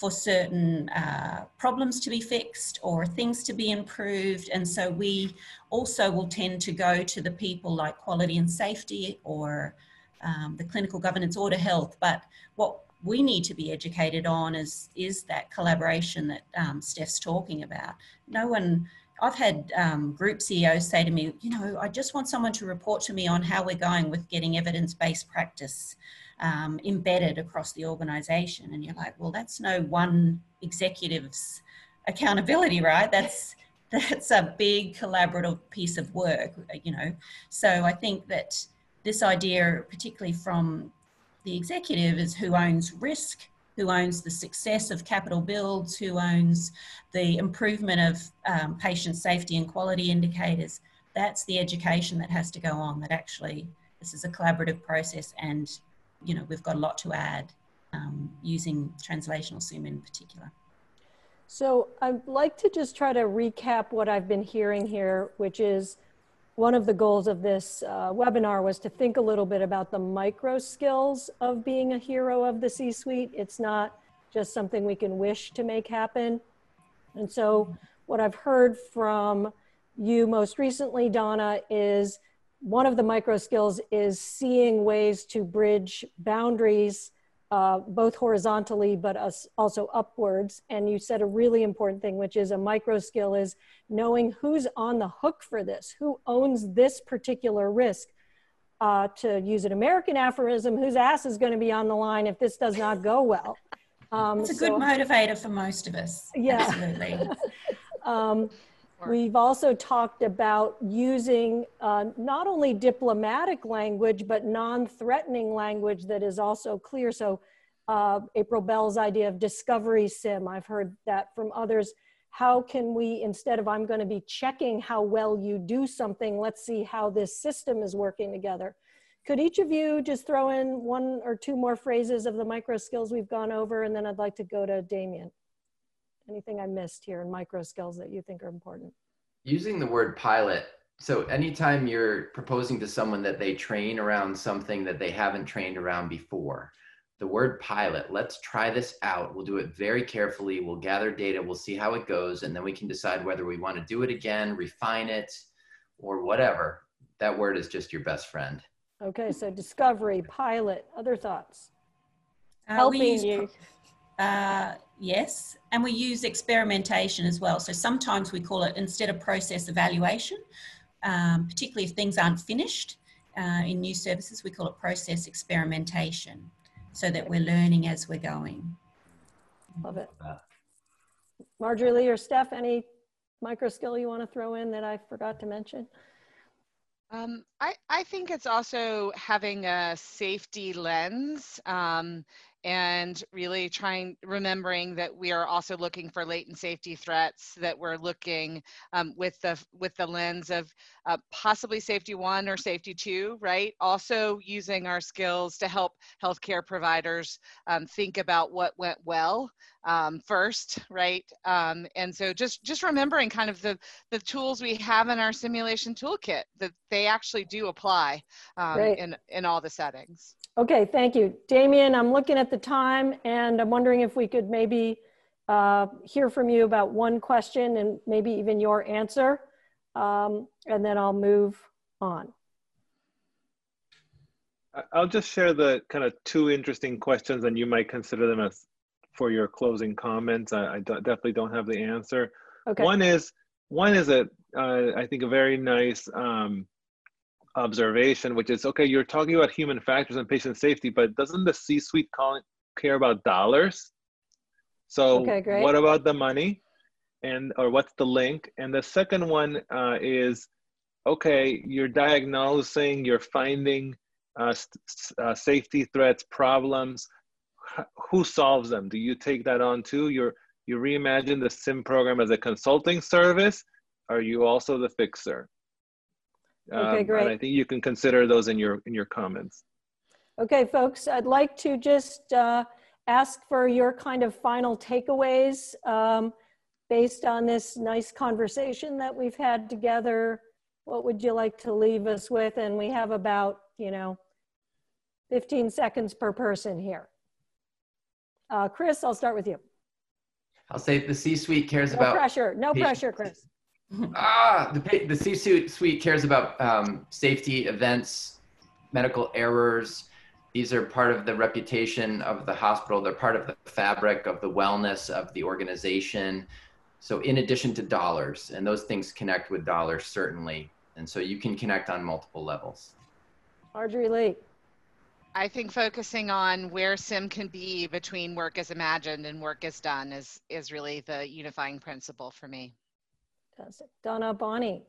for certain uh, problems to be fixed or things to be improved. And so we also will tend to go to the people like quality and safety or um, the clinical governance order health. But what we need to be educated on is, is that collaboration that um, Steph's talking about. No one, I've had um, group CEOs say to me, you know, I just want someone to report to me on how we're going with getting evidence-based practice um, embedded across the organization. And you're like, well, that's no one executive's accountability, right? That's *laughs* that's a big collaborative piece of work, you know. So I think that this idea, particularly from the executive, is who owns risk, who owns the success of capital builds, who owns the improvement of um, patient safety and quality indicators. That's the education that has to go on. That actually this is a collaborative process, and you know, we've got a lot to add um, using translational Zoom in particular. So I'd like to just try to recap what I've been hearing here, which is one of the goals of this uh, webinar was to think a little bit about the micro skills of being a hero of the C-suite. It's not just something we can wish to make happen. And so what I've heard from you most recently, Donna, is one of the micro skills is seeing ways to bridge boundaries, uh, both horizontally, but also upwards. And you said a really important thing, which is a micro skill is knowing who's on the hook for this, who owns this particular risk. Uh, to use an American aphorism, whose ass is going to be on the line if this does not go well. *laughs* Um, it's a so, good motivator for most of us. Yeah. Absolutely. *laughs* um, We've also talked about using uh, not only diplomatic language, but non-threatening language that is also clear. So uh, April Bell's idea of discovery sim, I've heard that from others. How can we, instead of I'm gonna be checking how well you do something, let's see how this system is working together. Could each of you just throw in one or two more phrases of the micro skills we've gone over, and then I'd like to go to Demian. Anything I missed here in micro skills that you think are important? Using the word pilot. So anytime you're proposing to someone that they train around something that they haven't trained around before, the word pilot, let's try this out. We'll do it very carefully. We'll gather data. We'll see how it goes. And then we can decide whether we want to do it again, refine it, or whatever. That word is just your best friend. Okay, so discovery, pilot, other thoughts? Uh, Helping you. Uh, yes, and we use experimentation as well. So sometimes we call it, instead of process evaluation, um, particularly if things aren't finished uh, in new services, we call it process experimentation so that we're learning as we're going. Love it. Marjorie Lee or Steph, any micro skill you want to throw in that I forgot to mention? Um, I, I think it's also having a safety lens. Um, and really trying remembering that we are also looking for latent safety threats that we're looking um, with the with the lens of uh, possibly safety one or safety two right? Also using our skills to help healthcare providers um, think about what went well um, first right? Um, and so just just remembering kind of the the tools we have in our simulation toolkit that they actually do apply um, in in all the settings Okay, thank you. Demian, I'm looking at the time and I'm wondering if we could maybe uh, hear from you about one question and maybe even your answer, um, and then I'll move on. I'll just share the kind of two interesting questions and you might consider them as for your closing comments. I, I definitely don't have the answer. Okay. One is, one is a, uh, I think a very nice um, observation, which is okay, you're talking about human factors and patient safety, but doesn't the C suite care about dollars? So, okay, what about the money? And, or what's the link? And the second one uh, is okay, you're diagnosing, you're finding uh, uh, safety threats, problems. Who solves them? Do you take that on too? You're, you reimagine the SIM program as a consulting service? Are you also the fixer? Okay, um, great. And I think you can consider those in your in your comments. Okay, folks, I'd like to just uh, ask for your kind of final takeaways um, based on this nice conversation that we've had together. What would you like to leave us with? And we have about, you know, 15 seconds per person here. Uh, Chris, I'll start with you. I'll say if the C-suite cares no about- No pressure, no pressure, Chris ah, the, the C-suite cares about um, safety events, medical errors. These are part of the reputation of the hospital. They're part of the fabric of the wellness of the organization. So in addition to dollars, and those things connect with dollars certainly. And so you can connect on multiple levels. Marjorie Lee. I think focusing on where SIM can be between work as imagined and work as done is, is really the unifying principle for me. Donna Bonney.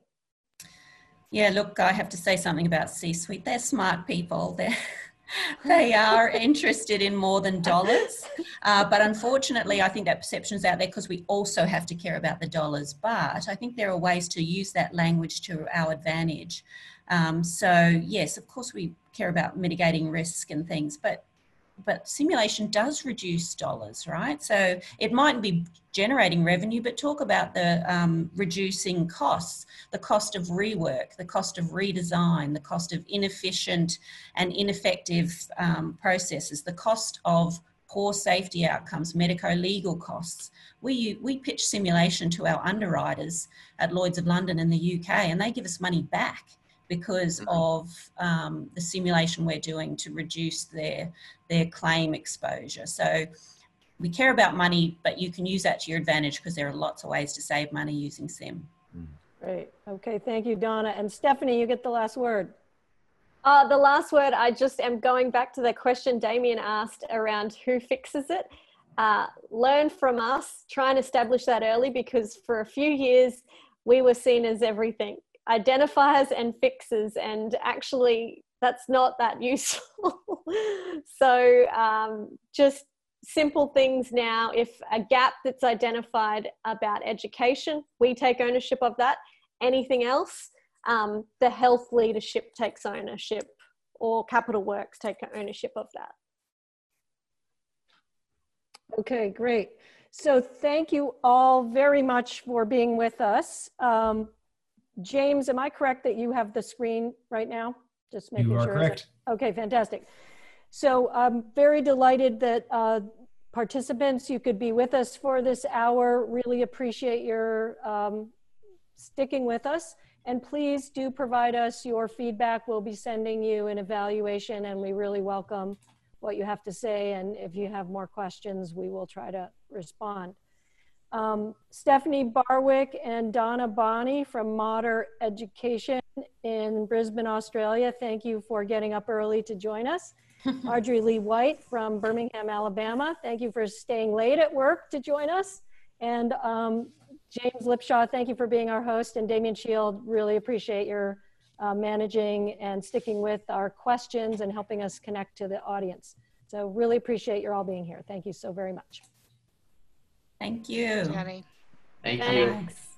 Yeah, look, I have to say something about C-suite. They're smart people. *laughs* They're they *laughs* are interested in more than dollars. Uh, but unfortunately, I think that perception is out there because we also have to care about the dollars. But I think there are ways to use that language to our advantage. Um, so, yes, of course, we care about mitigating risk and things, but but simulation does reduce dollars, right? So it might be generating revenue, but talk about the um, reducing costs, the cost of rework, the cost of redesign, the cost of inefficient and ineffective um, processes, the cost of poor safety outcomes, medico-legal costs. We, we pitch simulation to our underwriters at Lloyd's of London in the UK and they give us money back because mm-hmm. of um, the simulation we're doing to reduce their their claim exposure. So we care about money, but you can use that to your advantage because there are lots of ways to save money using SIM. Great. Okay. Thank you, Donna. And Stephanie, you get the last word. Uh, the last word, I just am going back to the question Demian asked around who fixes it. Uh, learn from us, try and establish that early because for a few years we were seen as everything identifiers and fixes and actually that's not that useful. *laughs* So um, just simple things now. If a gap that's identified about education we take ownership of that. Anything else um, the health leadership takes ownership or capital works take ownership of that. Okay great. So thank you all very much for being with us. Um, James, am I correct that you have the screen right now? Just making you are sure. correct. Okay, fantastic. So I'm very delighted that uh, participants, you could be with us for this hour. Really appreciate your um, sticking with us. And please do provide us your feedback. We'll be sending you an evaluation and we really welcome what you have to say. And if you have more questions, we will try to respond. Um, Stephanie Barwick and Donna Bonney from Mater Education in Brisbane, Australia. Thank you for getting up early to join us. *laughs* Marjorie Lee White from Birmingham, Alabama. Thank you for staying late at work to join us. And um, James Lipshaw, thank you for being our host. And Demian Szyld, really appreciate your uh, managing and sticking with our questions and helping us connect to the audience. So really appreciate your all being here. Thank you so very much. Thank you. Jenny. Thank you. Thanks.